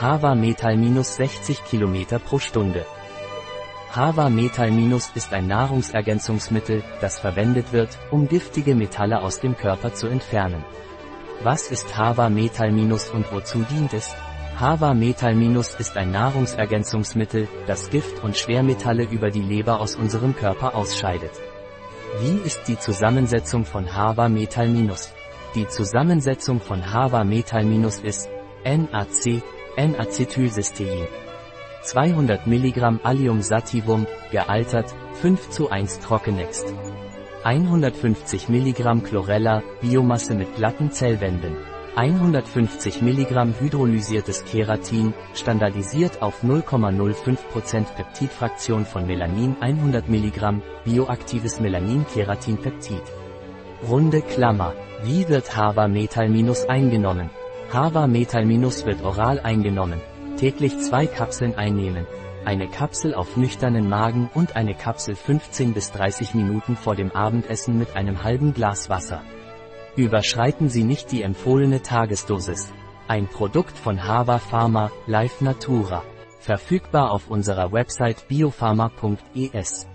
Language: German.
Hava Metal minus 60 km pro Stunde. Hava Metal minus ist ein Nahrungsergänzungsmittel, das verwendet wird, um giftige Metalle aus dem Körper zu entfernen. Was ist Hava Metal minus und wozu dient es? Hava Metal minus ist ein Nahrungsergänzungsmittel, das Gift und Schwermetalle über die Leber aus unserem Körper ausscheidet. Wie ist die Zusammensetzung von Hava Metal minus? Die Zusammensetzung von Hava Metal minus ist NaC, N-Acetylcystein. 200 mg Allium sativum, gealtert, 5 zu 1 Trockenext. 150 mg Chlorella, Biomasse mit glatten Zellwänden. 150 mg hydrolysiertes Keratin, standardisiert auf 0,05% Peptidfraktion von Melanin 100 mg, bioaktives Melanin-Keratin-Peptid. Runde Klammer. Wie wird Hava-Metal- eingenommen? Hava-Metal- wird oral eingenommen. Täglich zwei Kapseln einnehmen. Eine Kapsel auf nüchternen Magen und eine Kapsel 15 bis 30 Minuten vor dem Abendessen mit einem halben Glas Wasser. Überschreiten Sie nicht die empfohlene Tagesdosis. Ein Produkt von Hava Pharma, Life Natura. Verfügbar auf unserer Website biopharma.es.